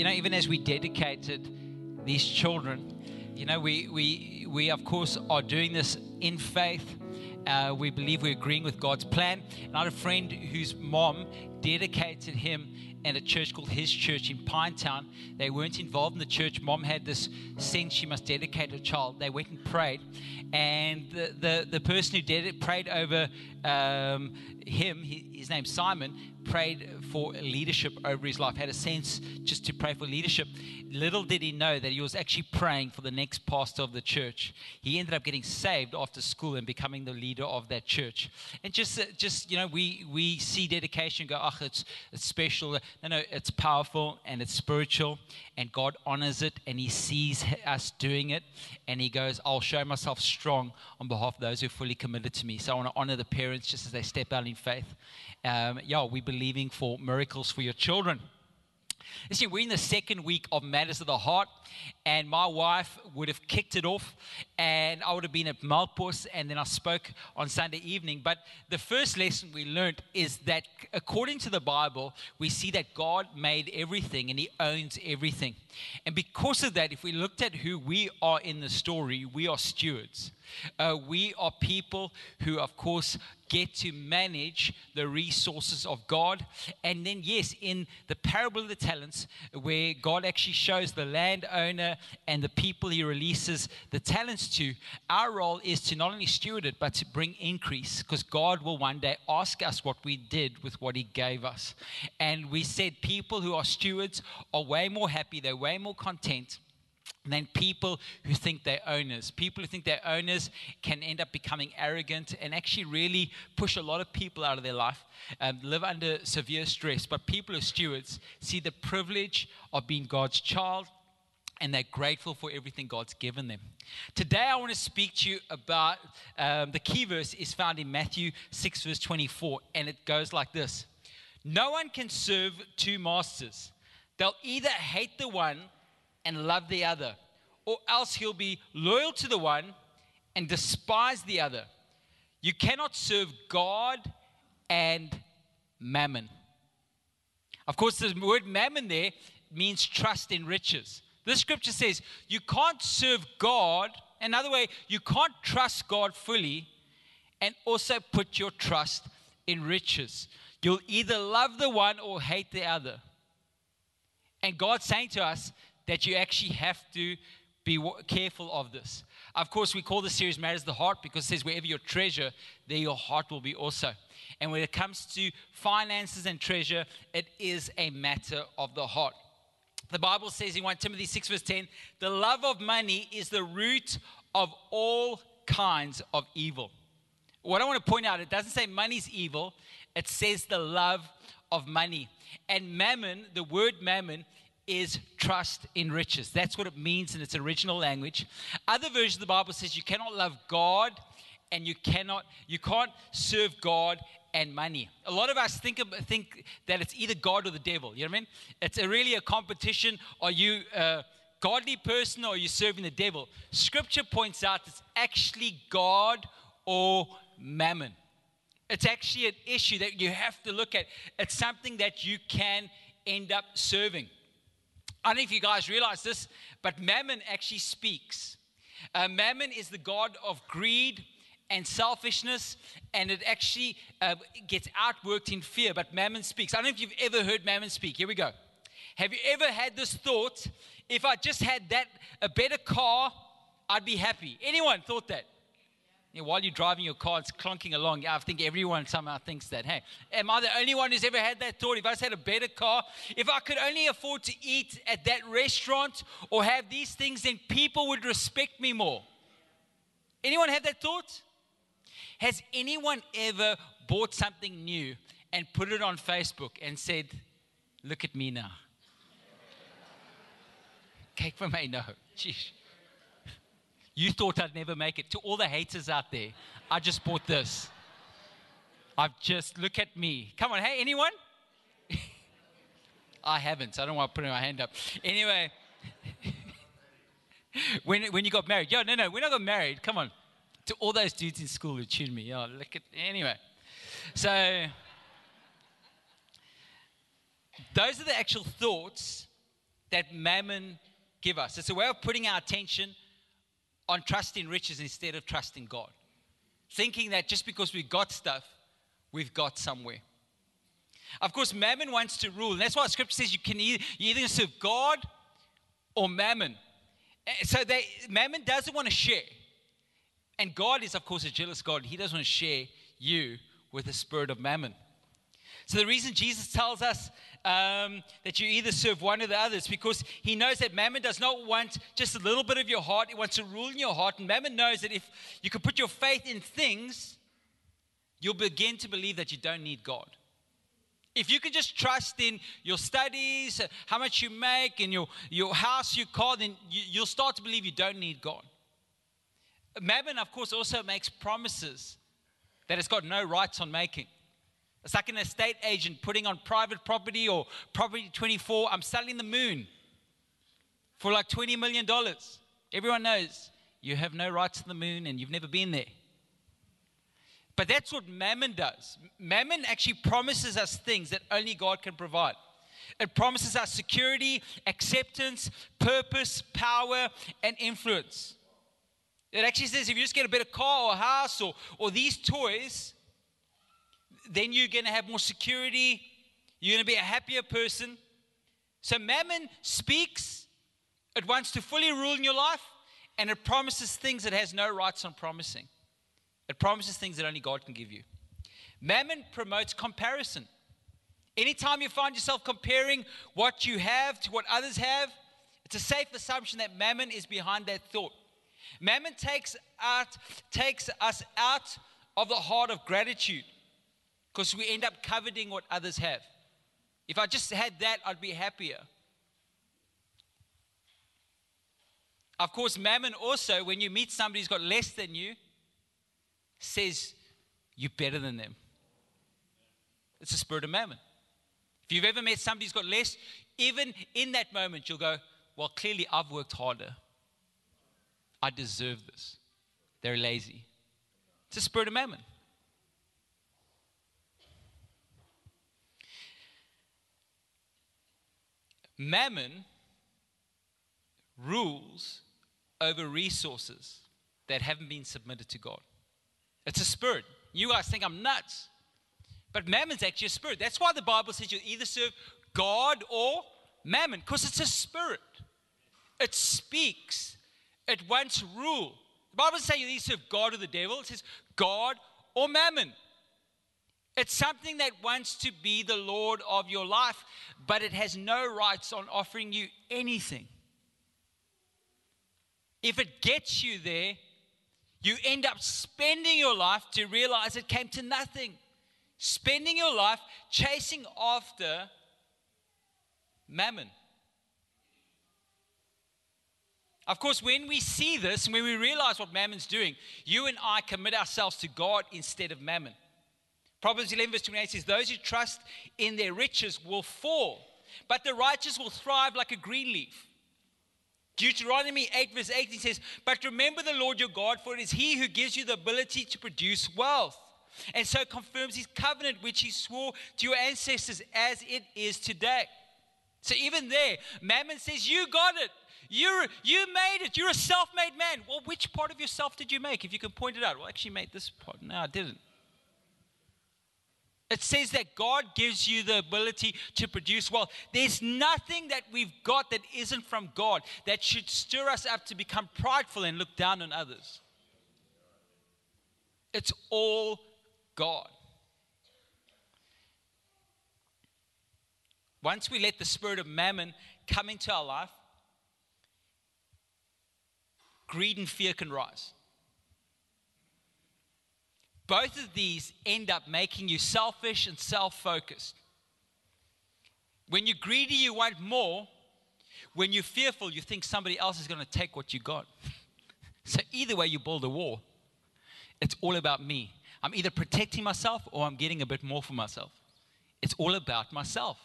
you know, even as we dedicated these children, you know, we, we, we of course are doing this in faith. Uh, we believe we're agreeing with God's plan. And I had a friend whose mom dedicated him at a church called His Church in Pinetown. They weren't involved in the church. Mom had this sense she must dedicate her child. They went and prayed, and the the, the person who did it prayed over um, him. His name's Simon. Prayed for leadership over his life. Had a sense just to pray for leadership. Little did he know that he was actually praying for the next pastor of the church. He ended up getting saved after school and becoming the leader of that church. And just uh, just you know we we see dedication go, oh, it's it's special. No, no, it's powerful and it's spiritual, and God honors it, and He sees us doing it, and He goes, I'll show myself strong on behalf of those who are fully committed to me. So I want to honor the parents just as they step out in faith. Um, yeah, we're believing for miracles for your children. You see, we're in the second week of Matters of the Heart, and my wife would have kicked it off, and I would have been at Malpus, and then I spoke on Sunday evening. But the first lesson we learned is that according to the Bible, we see that God made everything and He owns everything. And because of that, if we looked at who we are in the story, we are stewards. Uh, we are people who, of course, get to manage the resources of God. And then, yes, in the parable of the talents, where God actually shows the landowner and the people he releases the talents to, our role is to not only steward it, but to bring increase, because God will one day ask us what we did with what he gave us. And we said people who are stewards are way more happy, they're way more content than people who think they're owners. People who think they're owners can end up becoming arrogant and actually really push a lot of people out of their life, um, live under severe stress. But people who are stewards see the privilege of being God's child and they're grateful for everything God's given them. Today, I want to speak to you about um, the key verse is found in Matthew 6, verse 24, and it goes like this No one can serve two masters, they'll either hate the one and love the other, or else he'll be loyal to the one and despise the other. You cannot serve God and mammon. Of course, the word mammon there means trust in riches. This scripture says you can't serve God, another way, you can't trust God fully and also put your trust in riches. You'll either love the one or hate the other. And God's saying to us, that you actually have to be careful of this. Of course, we call the series Matters the Heart because it says, wherever your treasure, there your heart will be also. And when it comes to finances and treasure, it is a matter of the heart. The Bible says in 1 Timothy 6, verse 10, the love of money is the root of all kinds of evil. What I want to point out, it doesn't say money's evil, it says the love of money. And mammon, the word mammon, is trust in riches. That's what it means in its original language. Other versions of the Bible says you cannot love God and you cannot you can't serve God and money. A lot of us think of, think that it's either God or the devil. You know what I mean? It's a really a competition. Are you a godly person or are you serving the devil? Scripture points out it's actually God or mammon. It's actually an issue that you have to look at. It's something that you can end up serving. I don't know if you guys realize this, but Mammon actually speaks. Uh, Mammon is the god of greed and selfishness, and it actually uh, gets outworked in fear. But Mammon speaks. I don't know if you've ever heard Mammon speak. Here we go. Have you ever had this thought? If I just had that a better car, I'd be happy. Anyone thought that? While you're driving your car, it's clunking along. I think everyone somehow thinks that. Hey, am I the only one who's ever had that thought? If I just had a better car, if I could only afford to eat at that restaurant or have these things, then people would respect me more. Anyone had that thought? Has anyone ever bought something new and put it on Facebook and said, Look at me now? Cake for me, no. Jeez. You thought I'd never make it. To all the haters out there, I just bought this. I've just, look at me. Come on, hey, anyone? I haven't, so I don't want to put my hand up. Anyway, when, when you got married, yo, no, no, when I got married, come on. To all those dudes in school who tuned me, yo, look at, anyway. So, those are the actual thoughts that mammon give us. It's a way of putting our attention on trusting riches instead of trusting God. Thinking that just because we got stuff, we've got somewhere. Of course, mammon wants to rule. And that's why scripture says you can either, you either serve God or mammon. Eh, so they, mammon doesn't want to share. And God is, of course, a jealous God. He doesn't want to share you with the spirit of mammon. So the reason Jesus tells us um, that you either serve one or the other is because he knows that mammon does not want just a little bit of your heart. It wants to rule in your heart. And mammon knows that if you can put your faith in things, you'll begin to believe that you don't need God. If you can just trust in your studies, how much you make, and your, your house, your car, then you, you'll start to believe you don't need God. Mammon, of course, also makes promises that it's got no rights on making. It's like an estate agent putting on private property or property 24. I'm selling the moon for like $20 million. Everyone knows you have no rights to the moon and you've never been there. But that's what mammon does. Mammon actually promises us things that only God can provide. It promises us security, acceptance, purpose, power, and influence. It actually says if you just get a better car or house or, or these toys, then you're going to have more security. You're going to be a happier person. So, mammon speaks, it wants to fully rule in your life, and it promises things it has no rights on promising. It promises things that only God can give you. Mammon promotes comparison. Anytime you find yourself comparing what you have to what others have, it's a safe assumption that mammon is behind that thought. Mammon takes, out, takes us out of the heart of gratitude because we end up coveting what others have. If I just had that, I'd be happier. Of course, mammon also, when you meet somebody who's got less than you, says you're better than them. It's a spirit of mammon. If you've ever met somebody who's got less, even in that moment, you'll go, Well, clearly I've worked harder. I deserve this. They're lazy. It's a spirit of mammon. Mammon rules over resources that haven't been submitted to God. It's a spirit. You guys think I'm nuts. But mammon's actually a spirit. That's why the Bible says you either serve God or mammon, because it's a spirit. It speaks, it wants rule. The Bible doesn't say you either serve God or the devil, it says God or mammon. It's something that wants to be the Lord of your life, but it has no rights on offering you anything. If it gets you there, you end up spending your life to realize it came to nothing. Spending your life chasing after mammon. Of course, when we see this and when we realize what mammon's doing, you and I commit ourselves to God instead of mammon. Proverbs 11, verse 28 says, Those who trust in their riches will fall, but the righteous will thrive like a green leaf. Deuteronomy 8, verse 18 says, But remember the Lord your God, for it is He who gives you the ability to produce wealth, and so confirms His covenant which He swore to your ancestors as it is today. So even there, Mammon says, You got it. You're, you made it. You're a self made man. Well, which part of yourself did you make? If you can point it out. Well, actually made this part. No, I didn't. It says that God gives you the ability to produce wealth. There's nothing that we've got that isn't from God that should stir us up to become prideful and look down on others. It's all God. Once we let the spirit of mammon come into our life, greed and fear can rise both of these end up making you selfish and self focused. When you're greedy, you want more. When you're fearful, you think somebody else is going to take what you got. so, either way, you build a wall. It's all about me. I'm either protecting myself or I'm getting a bit more for myself. It's all about myself.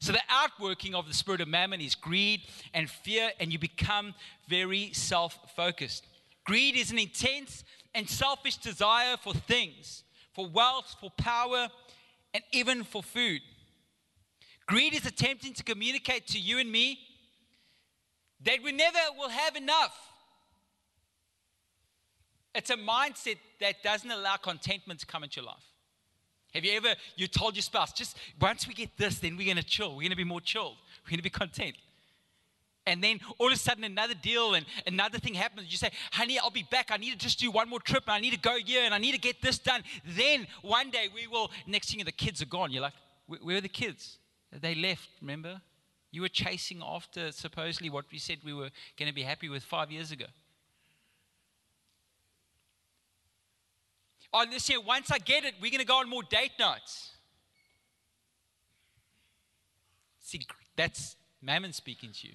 So, the outworking of the spirit of mammon is greed and fear, and you become very self focused. Greed is an intense and selfish desire for things, for wealth, for power, and even for food. Greed is attempting to communicate to you and me that we never will have enough. It's a mindset that doesn't allow contentment to come into your life. Have you ever, you told your spouse, just once we get this, then we're to chill. We're to be more chilled. We're to be content. And then all of a sudden, another deal and another thing happens. You say, honey, I'll be back. I need to just do one more trip. And I need to go here and I need to get this done. Then one day we will, next thing, you know, the kids are gone. You're like, where are the kids? They left, remember? You were chasing after supposedly what we said we were going to be happy with five years ago. On this year, once I get it, we're going to go on more date nights. See, that's Mammon speaking to you.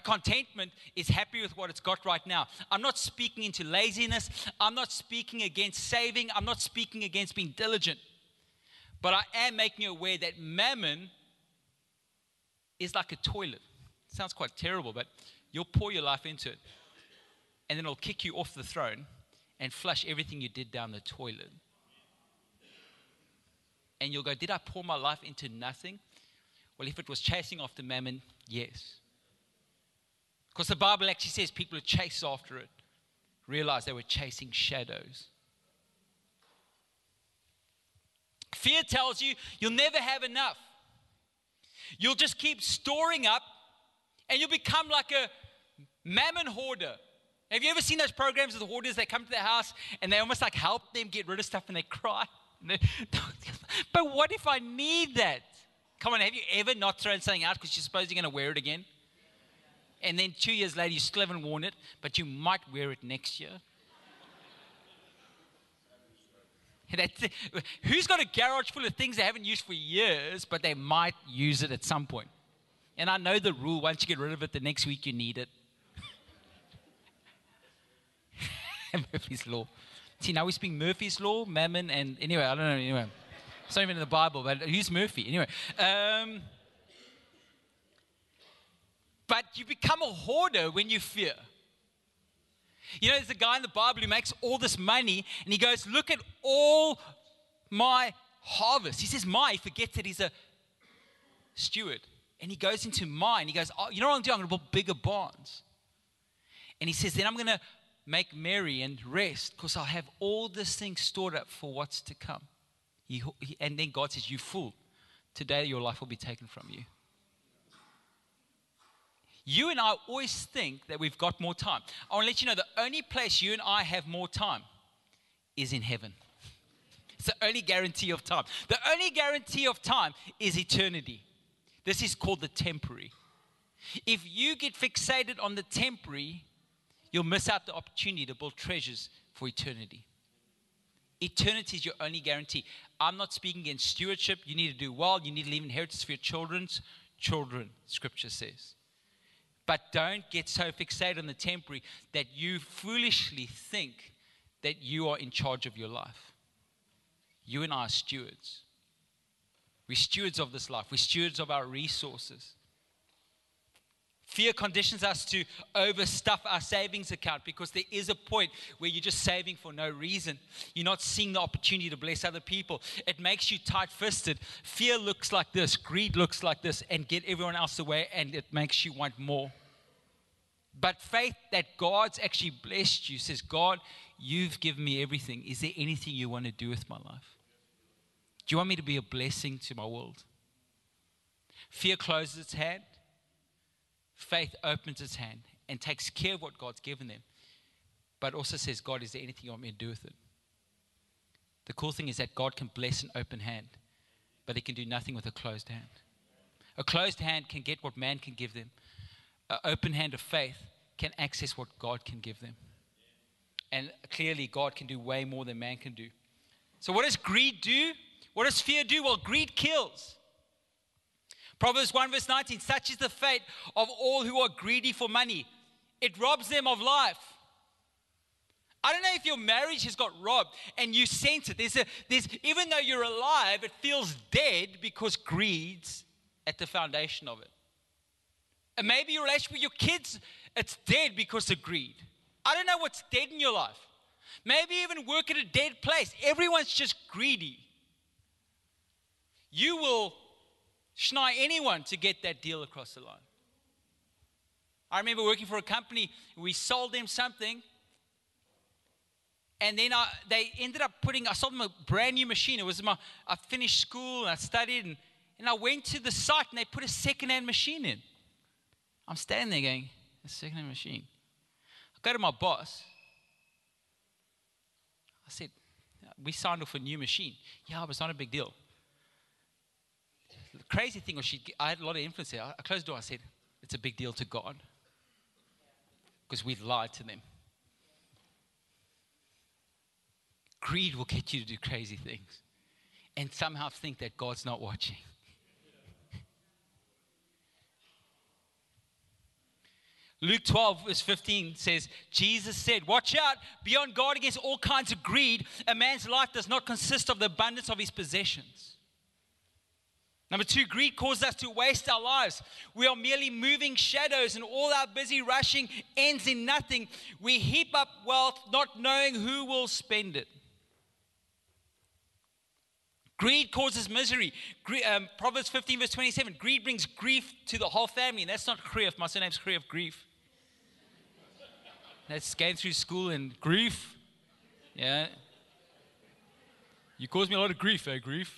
Contentment is happy with what it's got right now. I'm not speaking into laziness. I'm not speaking against saving. I'm not speaking against being diligent. But I am making you aware that mammon is like a toilet. It sounds quite terrible, but you'll pour your life into it. And then it'll kick you off the throne and flush everything you did down the toilet. And you'll go, Did I pour my life into nothing? Well, if it was chasing after mammon, yes. Because the Bible actually says people who chase after it realized they were chasing shadows. Fear tells you you'll never have enough. You'll just keep storing up and you'll become like a mammon hoarder. Have you ever seen those programs of the hoarders that come to the house and they almost like help them get rid of stuff and they cry? but what if I need that? Come on, have you ever not thrown something out because you suppose you're going to wear it again? And then two years later, you still haven't worn it, but you might wear it next year. who's got a garage full of things they haven't used for years, but they might use it at some point? And I know the rule once you get rid of it, the next week you need it. Murphy's Law. See, now we speak Murphy's Law, Mammon, and anyway, I don't know. Anyway, it's not even in the Bible, but who's Murphy? Anyway. Um, but you become a hoarder when you fear. You know, there's a guy in the Bible who makes all this money and he goes, Look at all my harvest. He says, My, he forgets that he's a steward. And he goes into mine. He goes, oh, You know what I'm doing? I'm going to build bigger barns. And he says, Then I'm going to make merry and rest because I'll have all this thing stored up for what's to come. He, he, and then God says, You fool, today your life will be taken from you. You and I always think that we've got more time. I want to let you know the only place you and I have more time is in heaven. It's the only guarantee of time. The only guarantee of time is eternity. This is called the temporary. If you get fixated on the temporary, you'll miss out the opportunity to build treasures for eternity. Eternity is your only guarantee. I'm not speaking against stewardship. You need to do well. You need to leave inheritance for your children's children, scripture says. But don't get so fixated on the temporary that you foolishly think that you are in charge of your life. You and I are stewards. We're stewards of this life, we're stewards of our resources. Fear conditions us to overstuff our savings account because there is a point where you're just saving for no reason. You're not seeing the opportunity to bless other people. It makes you tight fisted. Fear looks like this, greed looks like this, and get everyone else away, and it makes you want more. But faith that God's actually blessed you says, God, you've given me everything. Is there anything you want to do with my life? Do you want me to be a blessing to my world? Fear closes its hand faith opens its hand and takes care of what God's given them, but also says, God, is there anything you want me to do with it? The cool thing is that God can bless an open hand, but He can do nothing with a closed hand. A closed hand can get what man can give them, an open hand of faith can access what God can give them. And clearly, God can do way more than man can do. So, what does greed do? What does fear do? Well, greed kills. Proverbs 1 verse 19 Such is the fate of all who are greedy for money, it robs them of life. I don't know if your marriage has got robbed and you sense it. There's a, there's, even though you're alive, it feels dead because greed's at the foundation of it. And maybe your relationship with your kids, it's dead because of greed. I don't know what's dead in your life. Maybe even work at a dead place. Everyone's just greedy. You will Schneid anyone to get that deal across the line. I remember working for a company, we sold them something, and then I, they ended up putting, I sold them a brand new machine. It was my, I finished school and I studied, and, and I went to the site and they put a second hand machine in. I'm standing there going, a second hand machine. I go to my boss. I said, we signed off a new machine. Yeah, but it's not a big deal. The crazy thing was, she, I had a lot of influence there. I closed the door. I said, it's a big deal to God because we've lied to them. Greed will get you to do crazy things and somehow think that God's not watching. Luke 12, verse 15 says, Jesus said, Watch out, be on guard against all kinds of greed. A man's life does not consist of the abundance of his possessions. Number two, greed causes us to waste our lives. We are merely moving shadows, and all our busy rushing ends in nothing. We heap up wealth, not knowing who will spend it. Greed causes misery. um, Proverbs 15, verse 27 greed brings grief to the whole family. And that's not grief. My surname's of Greeff. That's going through school and grief. Yeah. You caused me a lot of grief, eh, Greeff?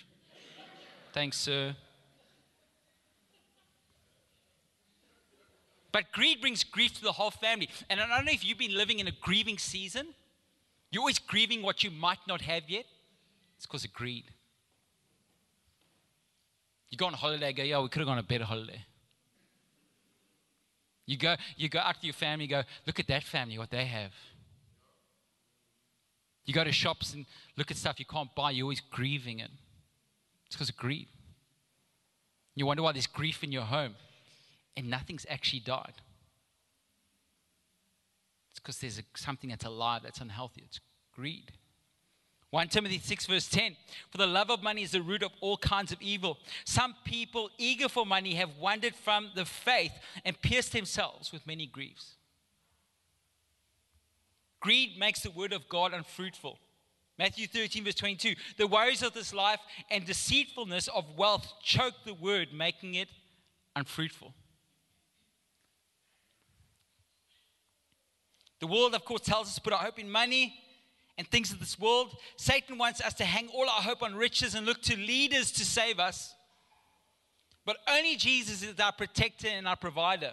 Thanks, sir. But greed brings grief to the whole family. And I don't know if you've been living in a grieving season. You're always grieving what you might not have yet. It's because of greed. You go on holiday, go, yeah, we could have gone on a better holiday. You go, you go out to your family, go, look at that family, what they have. You go to shops and look at stuff you can't buy, you're always grieving it. It's because of greed. You wonder why there's grief in your home and nothing's actually died. It's because there's a, something that's alive that's unhealthy. It's greed. 1 Timothy 6, verse 10 For the love of money is the root of all kinds of evil. Some people, eager for money, have wandered from the faith and pierced themselves with many griefs. Greed makes the word of God unfruitful. Matthew 13, verse 22 The worries of this life and deceitfulness of wealth choke the word, making it unfruitful. The world, of course, tells us to put our hope in money and things of this world. Satan wants us to hang all our hope on riches and look to leaders to save us. But only Jesus is our protector and our provider.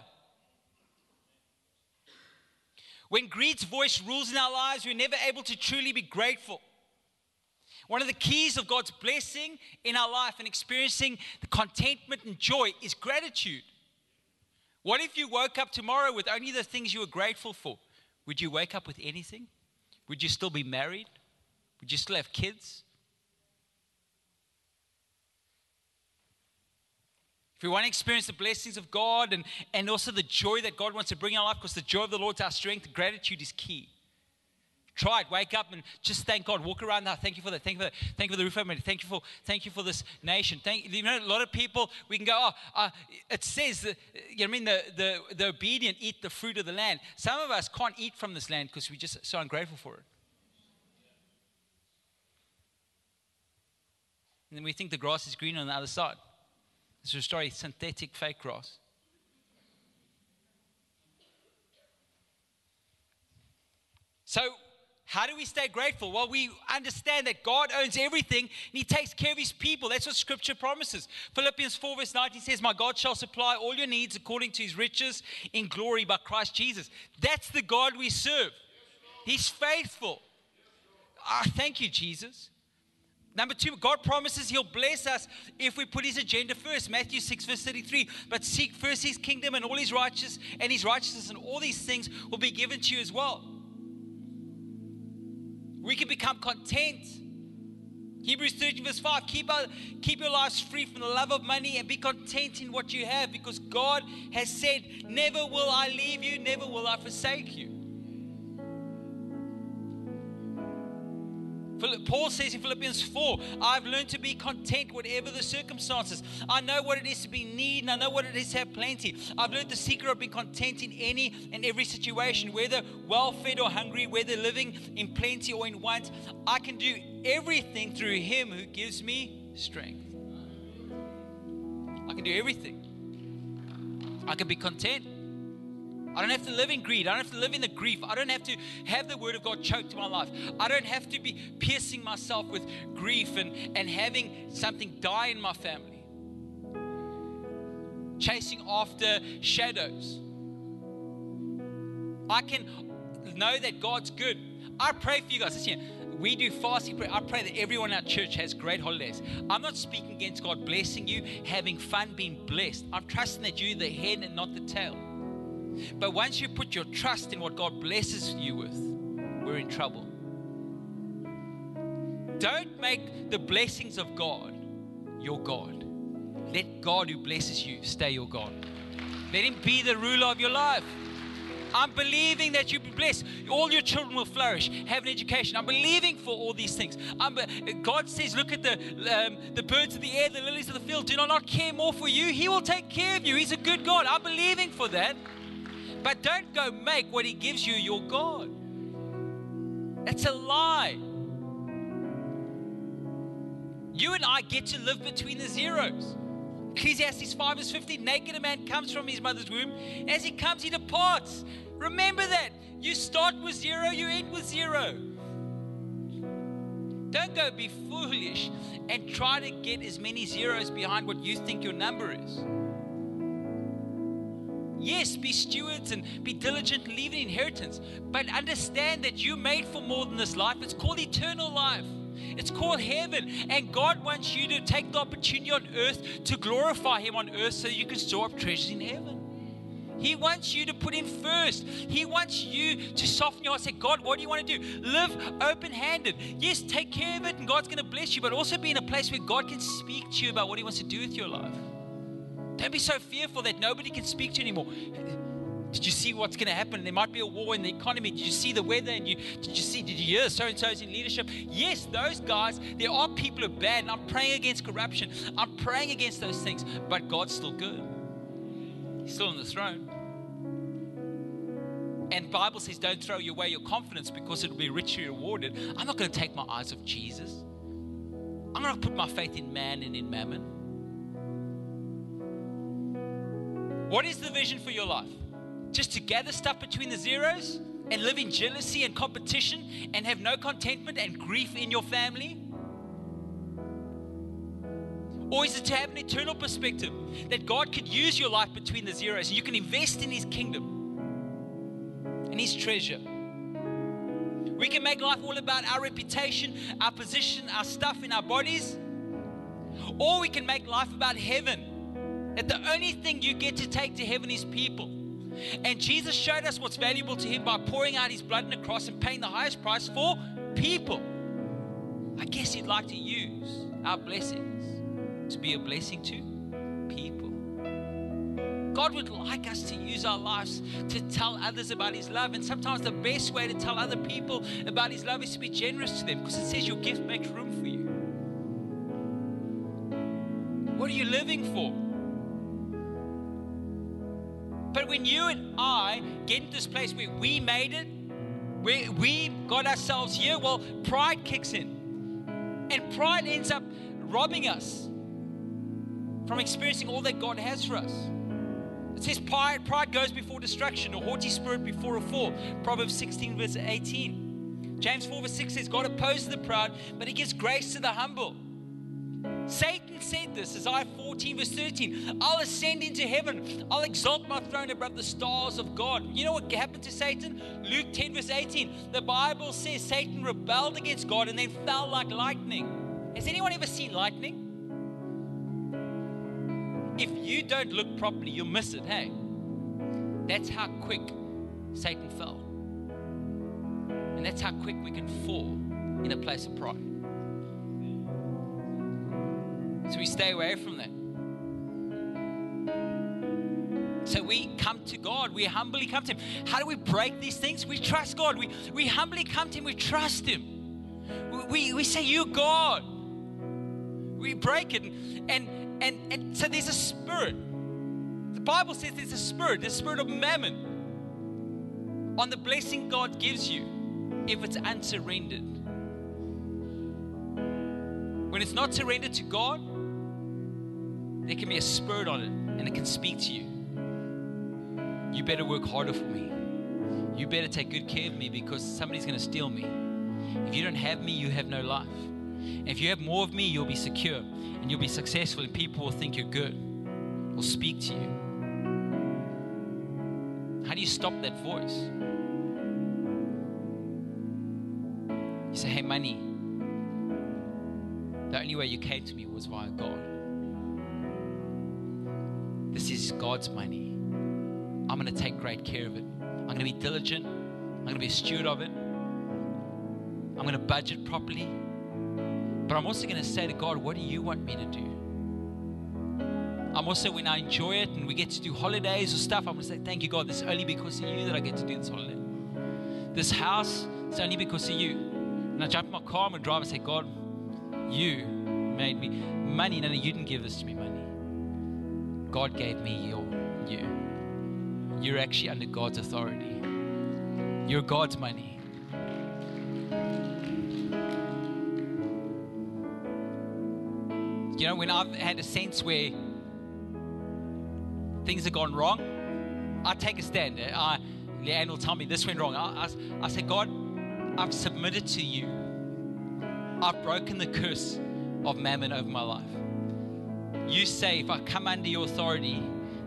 When greed's voice rules in our lives, we're never able to truly be grateful. One of the keys of God's blessing in our life and experiencing the contentment and joy is gratitude. What if you woke up tomorrow with only the things you were grateful for? Would you wake up with anything? Would you still be married? Would you still have kids? If we want to experience the blessings of God and, and also the joy that God wants to bring in our life, because the joy of the Lord is our strength, gratitude is key. Try it. Wake up and just thank God. Walk around now. Thank you for that. Thank you for that. Thank you for the roof over me. Thank you for thank you for this nation. Thank you know a lot of people we can go. Oh, uh, it says that, you know I mean the, the the obedient eat the fruit of the land. Some of us can't eat from this land because we're just so ungrateful for it. And then we think the grass is green on the other side. It's a story synthetic fake grass. So how do we stay grateful? Well, we understand that God owns everything and He takes care of His people. That's what Scripture promises. Philippians 4, verse 19 says, My God shall supply all your needs according to His riches in glory by Christ Jesus. That's the God we serve. He's faithful. Ah, thank you, Jesus. Number two, God promises He'll bless us if we put His agenda first. Matthew 6, verse 33. But seek first His kingdom and all His righteousness, and His righteousness, and all these things will be given to you as well. We can become content. Hebrews 13, verse 5 keep, our, keep your lives free from the love of money and be content in what you have because God has said, Never will I leave you, never will I forsake you. Paul says in Philippians 4, I've learned to be content whatever the circumstances. I know what it is to be need and I know what it is to have plenty. I've learned the secret of being content in any and every situation, whether well fed or hungry, whether living in plenty or in want. I can do everything through Him who gives me strength. I can do everything. I can be content. I don't have to live in greed. I don't have to live in the grief. I don't have to have the word of God choked my life. I don't have to be piercing myself with grief and, and having something die in my family. Chasing after shadows. I can know that God's good. I pray for you guys. Listen we do fasting prayer. I pray that everyone in our church has great holidays. I'm not speaking against God blessing you, having fun, being blessed. I'm trusting that you're the head and not the tail. But once you put your trust in what God blesses you with, we're in trouble. Don't make the blessings of God your God. Let God who blesses you stay your God. Let Him be the ruler of your life. I'm believing that you'll be blessed. All your children will flourish, have an education. I'm believing for all these things. I'm, God says, look at the, um, the birds of the air, the lilies of the field. Do not, not care more for you? He will take care of you. He's a good God. I'm believing for that. But don't go make what He gives you your God. That's a lie. You and I get to live between the zeros. Ecclesiastes 5 verse 50 Naked a man comes from his mother's womb. As he comes, he departs. Remember that. You start with zero, you end with zero. Don't go be foolish and try to get as many zeros behind what you think your number is. Yes, be stewards and be diligent leave an inheritance. But understand that you're made for more than this life. It's called eternal life. It's called heaven. And God wants you to take the opportunity on earth to glorify Him on earth so you can store up treasures in heaven. He wants you to put Him first. He wants you to soften your heart. Say, God, what do you want to do? Live open handed. Yes, take care of it, and God's going to bless you, but also be in a place where God can speak to you about what He wants to do with your life. Don't be so fearful that nobody can speak to you anymore. Did you see what's going to happen? There might be a war in the economy. Did you see the weather? And you did you see? Did you hear so and so's in leadership? Yes, those guys. There are people who are bad, and I'm praying against corruption. I'm praying against those things. But God's still good. He's still on the throne. And Bible says, don't throw away your confidence because it'll be richly rewarded. I'm not going to take my eyes off Jesus. I'm going to put my faith in man and in mammon. What is the vision for your life? Just to gather stuff between the zeros and live in jealousy and competition and have no contentment and grief in your family? Or is it to have an eternal perspective that God could use your life between the zeros and you can invest in His kingdom and His treasure? We can make life all about our reputation, our position, our stuff in our bodies, or we can make life about heaven that the only thing you get to take to heaven is people. And Jesus showed us what's valuable to him by pouring out his blood on the cross and paying the highest price for people. I guess he'd like to use our blessings to be a blessing to people. God would like us to use our lives to tell others about His love. And sometimes the best way to tell other people about His love is to be generous to them because it says your gift makes room for you. What are you living for? But when you and I get into this place where we made it, where we got ourselves here, well, pride kicks in. And pride ends up robbing us from experiencing all that God has for us. It says pride, pride goes before destruction, a haughty spirit before a fall. Proverbs 16, verse 18. James 4, verse 6 says, God opposes the proud, but he gives grace to the humble. Satan said this, Isaiah 14, verse 13 I'll ascend into heaven, I'll exalt my throne above the stars of God. You know what happened to Satan? Luke 10, verse 18. The Bible says Satan rebelled against God and then fell like lightning. Has anyone ever seen lightning? If you don't look properly, you'll miss it, hey? That's how quick Satan fell. And that's how quick we can fall in a place of pride. So we stay away from that. So we come to God. We humbly come to Him. How do we break these things? We trust God. We, we humbly come to Him. We trust Him. We, we, we say, You God. We break it. And, and, and, and so there's a spirit. The Bible says there's a spirit, the spirit of mammon on the blessing God gives you if it's unsurrendered. When it's not surrendered to God, there can be a spirit on it and it can speak to you. you better work harder for me. You better take good care of me because somebody's going to steal me. If you don't have me, you have no life. If you have more of me, you'll be secure and you'll be successful, and people will think you're good, will speak to you. How do you stop that voice? You say, hey, money, the only way you came to me was via God. This is God's money. I'm going to take great care of it. I'm going to be diligent. I'm going to be a steward of it. I'm going to budget properly. But I'm also going to say to God, what do you want me to do? I'm also, when I enjoy it and we get to do holidays or stuff, I'm going to say, thank you, God. This is only because of you that I get to do this holiday. This house, it's only because of you. And I jump in my car, to drive and say, God, you made me. Money, no, no, you didn't give this to me, money. God gave me your, you. You're actually under God's authority. You're God's money. You know, when I've had a sense where things have gone wrong, I take a stand. Eh? I, Leanne will tell me this went wrong. I, I, I say, God, I've submitted to you. I've broken the curse of mammon over my life. You say, if I come under your authority,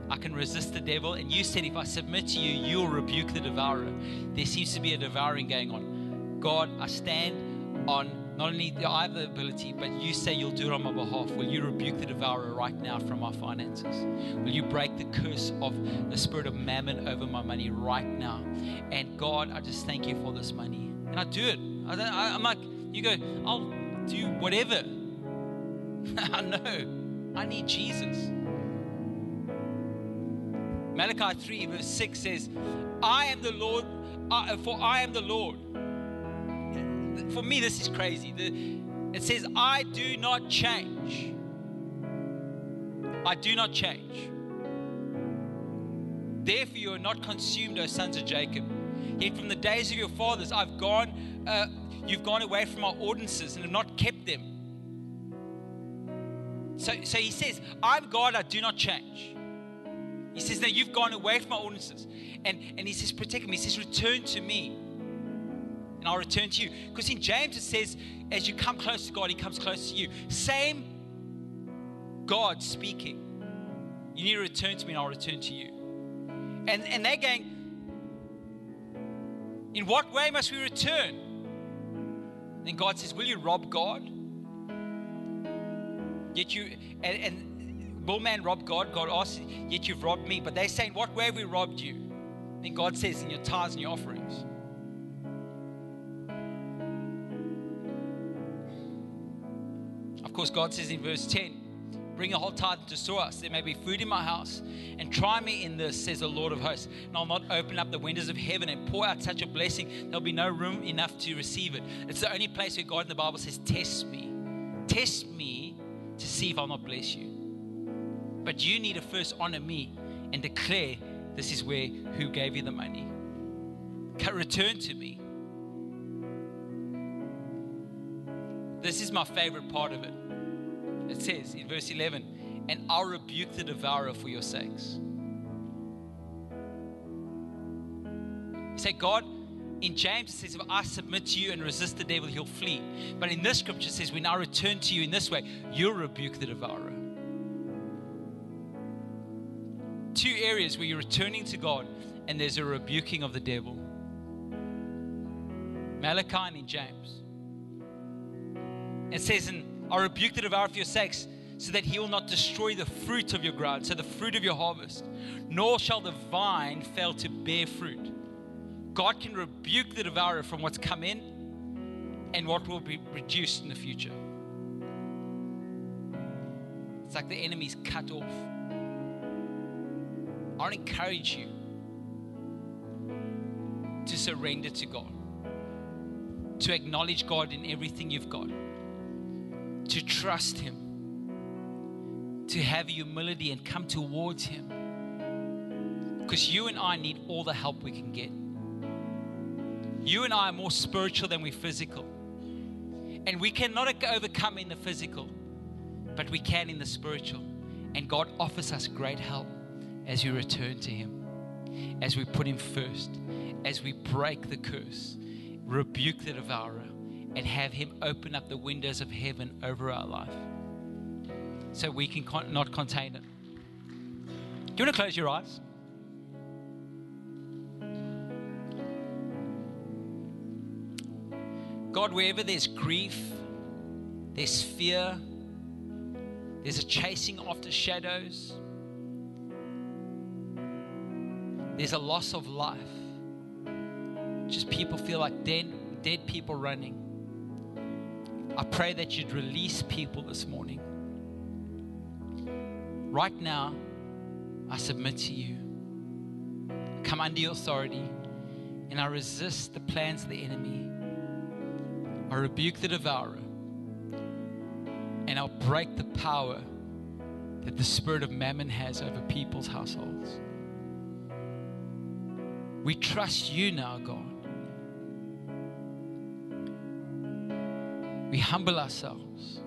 I can resist the devil. And you said, if I submit to you, you'll rebuke the devourer. There seems to be a devouring going on. God, I stand on not only I have the ability, but you say you'll do it on my behalf. Will you rebuke the devourer right now from my finances? Will you break the curse of the spirit of mammon over my money right now? And God, I just thank you for this money. And I do it. I, am like, you go, I'll do whatever. I know. I need Jesus. Malachi 3, verse 6 says, I am the Lord, uh, for I am the Lord. For me, this is crazy. It says, I do not change. I do not change. Therefore, you are not consumed, O sons of Jacob. Yet from the days of your fathers, I've gone, uh, you've gone away from my ordinances and have not kept them. So, so he says, I'm God, I do not change. He says that you've gone away from my ordinances. And, and he says, protect me. He says, return to me. And I'll return to you. Because in James it says, as you come close to God, he comes close to you. Same God speaking. You need to return to me and I'll return to you. And, and they're going, in what way must we return? And God says, Will you rob God? Yet you, and, and will man rob God? God asks, yet you've robbed me. But they're saying, what way have we robbed you? And God says, in your tithes and your offerings. Of course, God says in verse 10, Bring a whole tithe to us. There may be food in my house. And try me in this, says the Lord of hosts. And I'll not open up the windows of heaven and pour out such a blessing. There'll be no room enough to receive it. It's the only place where God in the Bible says, Test me. Test me to see if I'll not bless you. But you need to first honor me and declare this is where who gave you the money. Return to me. This is my favorite part of it. It says in verse 11, and I'll rebuke the devourer for your sakes. You say, God, in James it says, if I submit to you and resist the devil, he'll flee. But in this scripture it says, when I return to you in this way, you'll rebuke the devourer. two areas where you're returning to God and there's a rebuking of the devil Malachi and in James. It says, And I rebuke the devourer for your sakes, so that he will not destroy the fruit of your ground, so the fruit of your harvest, nor shall the vine fail to bear fruit. God can rebuke the devourer from what's come in and what will be reduced in the future. It's like the enemy's cut off. I want to encourage you to surrender to God, to acknowledge God in everything you've got, to trust Him, to have humility and come towards Him. Because you and I need all the help we can get. You and I are more spiritual than we're physical. And we cannot overcome in the physical, but we can in the spiritual. And God offers us great help as you return to Him. as we put Him first, as we break the curse, rebuke the devourer, and have Him open up the windows of heaven over our life so we can not contain it. Do you want to close your eyes? God, wherever there's grief, there's fear, there's a chasing after shadows, there's a loss of life. Just people feel like dead, dead people running. I pray that you'd release people this morning. Right now, I submit to you. Come under your authority, and I resist the plans of the enemy. I rebuke the devourer, and I'll break the power that the spirit of mammon has over people's households. We trust you now, God. We humble ourselves.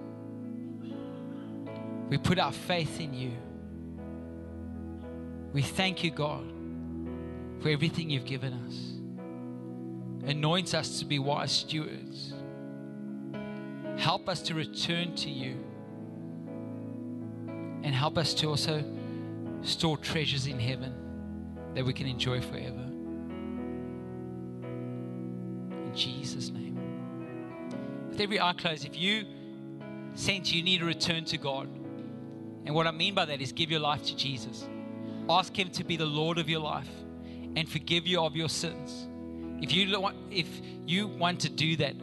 We put our faith in you. We thank you, God, for everything you've given us. Anoint us to be wise stewards. Help us to return to you. And help us to also store treasures in heaven that we can enjoy forever. In Jesus' name. With every eye closed, if you sense you need to return to God, and what I mean by that is give your life to Jesus. Ask Him to be the Lord of your life and forgive you of your sins. If you want, if you want to do that,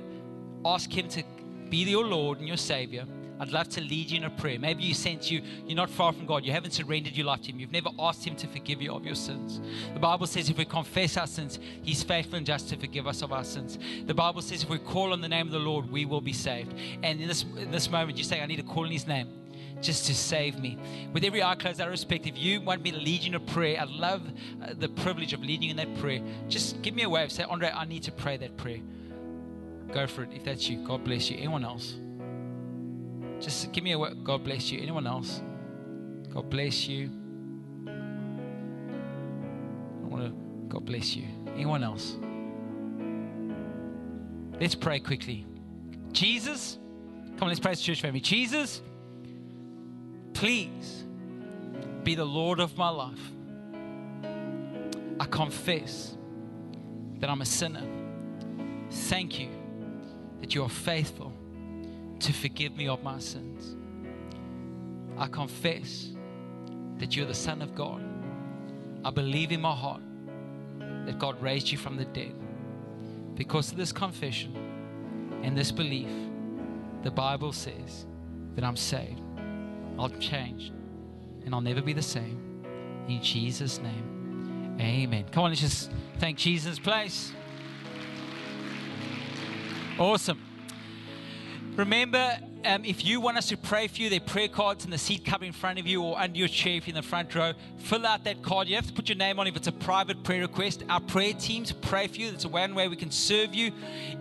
ask Him to be your Lord and your Savior. I'd love to lead you in a prayer. Maybe you sense you you're not far from God. You haven't surrendered your life to Him. You've never asked Him to forgive you of your sins. The Bible says if we confess our sins, He's faithful and just to forgive us of our sins. The Bible says if we call on the name of the Lord, we will be saved. And in this in this moment, you say, I need to call on His name just to save me. With every eye closed, I respect, if you want me to lead you in a prayer, I'd love uh, the privilege of leading you in that prayer. Just give me a wave. Say, Andre, I need to pray that prayer. Go for it if that's you. God bless you. Anyone else? Just give me a word. God bless you. Anyone else? God bless you. I want to. God bless you. Anyone else? Let's pray quickly. Jesus, come on, let's pray as church family. Jesus, please be the Lord of my life. I confess that I'm a sinner. Thank you that you are faithful to forgive me of my sins. I confess that you're the Son of God. I believe in my heart that God raised you from the dead. Because of this confession and this belief, the Bible says that I'm saved. I'll change and I'll never be the same. In Jesus' name, amen. Come on, let's just thank Jesus' place. Awesome. Remember, um, if you want us to pray for you, there are prayer cards in the seat cover in front of you or under your chair if you're in the front row. Fill out that card. You have to put your name on if it's a private prayer request. Our prayer teams pray for you. It's one way we can serve you.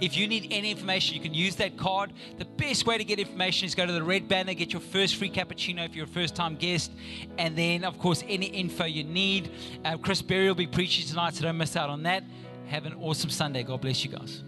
If you need any information, you can use that card. The best way to get information is go to the red banner, get your first free cappuccino if you're a first time guest, and then, of course, any info you need. Uh, Chris Berry will be preaching tonight, so don't miss out on that. Have an awesome Sunday. God bless you guys.